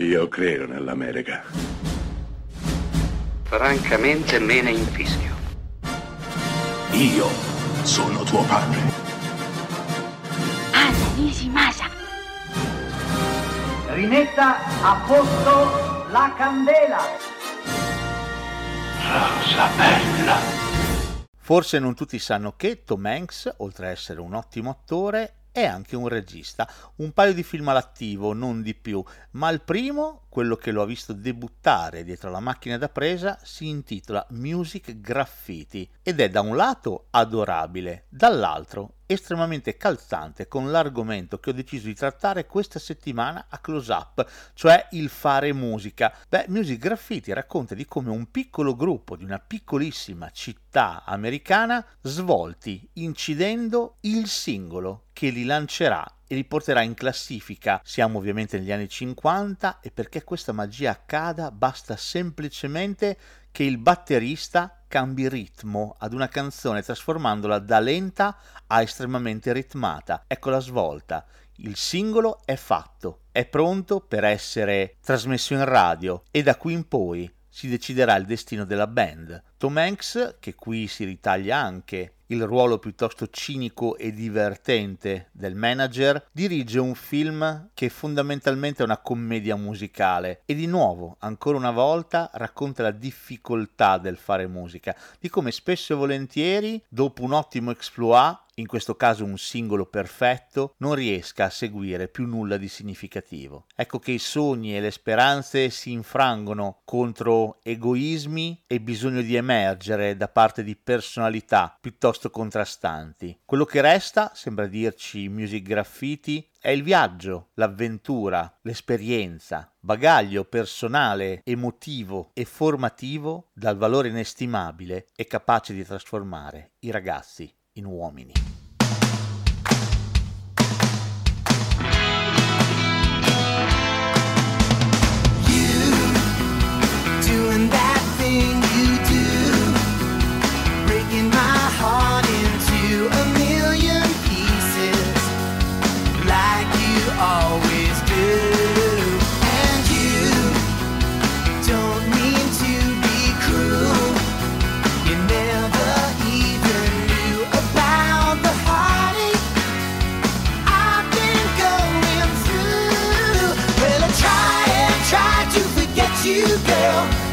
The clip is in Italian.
Io credo nell'America. Francamente me ne infischio. Io sono tuo padre. Anna Nishimasa. Rimetta a posto la candela. Rosa bella. Forse non tutti sanno che Tom Hanks, oltre a essere un ottimo attore, è anche un regista. Un paio di film all'attivo, non di più, ma il primo, quello che lo ha visto debuttare dietro la macchina da presa, si intitola Music Graffiti ed è da un lato adorabile, dall'altro estremamente calzante con l'argomento che ho deciso di trattare questa settimana a Close Up, cioè il fare musica. Beh, Music Graffiti racconta di come un piccolo gruppo di una piccolissima città americana svolti incidendo il singolo che li lancerà e li porterà in classifica. Siamo ovviamente negli anni 50 e perché questa magia accada basta semplicemente che il batterista cambi ritmo ad una canzone trasformandola da lenta a estremamente ritmata. Ecco la svolta. Il singolo è fatto, è pronto per essere trasmesso in radio e da qui in poi si deciderà il destino della band. Tom Hanks, che qui si ritaglia anche il ruolo piuttosto cinico e divertente del manager, dirige un film che fondamentalmente è una commedia musicale e di nuovo, ancora una volta, racconta la difficoltà del fare musica, di come spesso e volentieri, dopo un ottimo exploit, in questo caso un singolo perfetto, non riesca a seguire più nulla di significativo. Ecco che i sogni e le speranze si infrangono contro egoismi e bisogno di emergere da parte di personalità piuttosto contrastanti. Quello che resta, sembra dirci Music Graffiti, è il viaggio, l'avventura, l'esperienza, bagaglio personale, emotivo e formativo dal valore inestimabile e capace di trasformare i ragazzi in uomini. still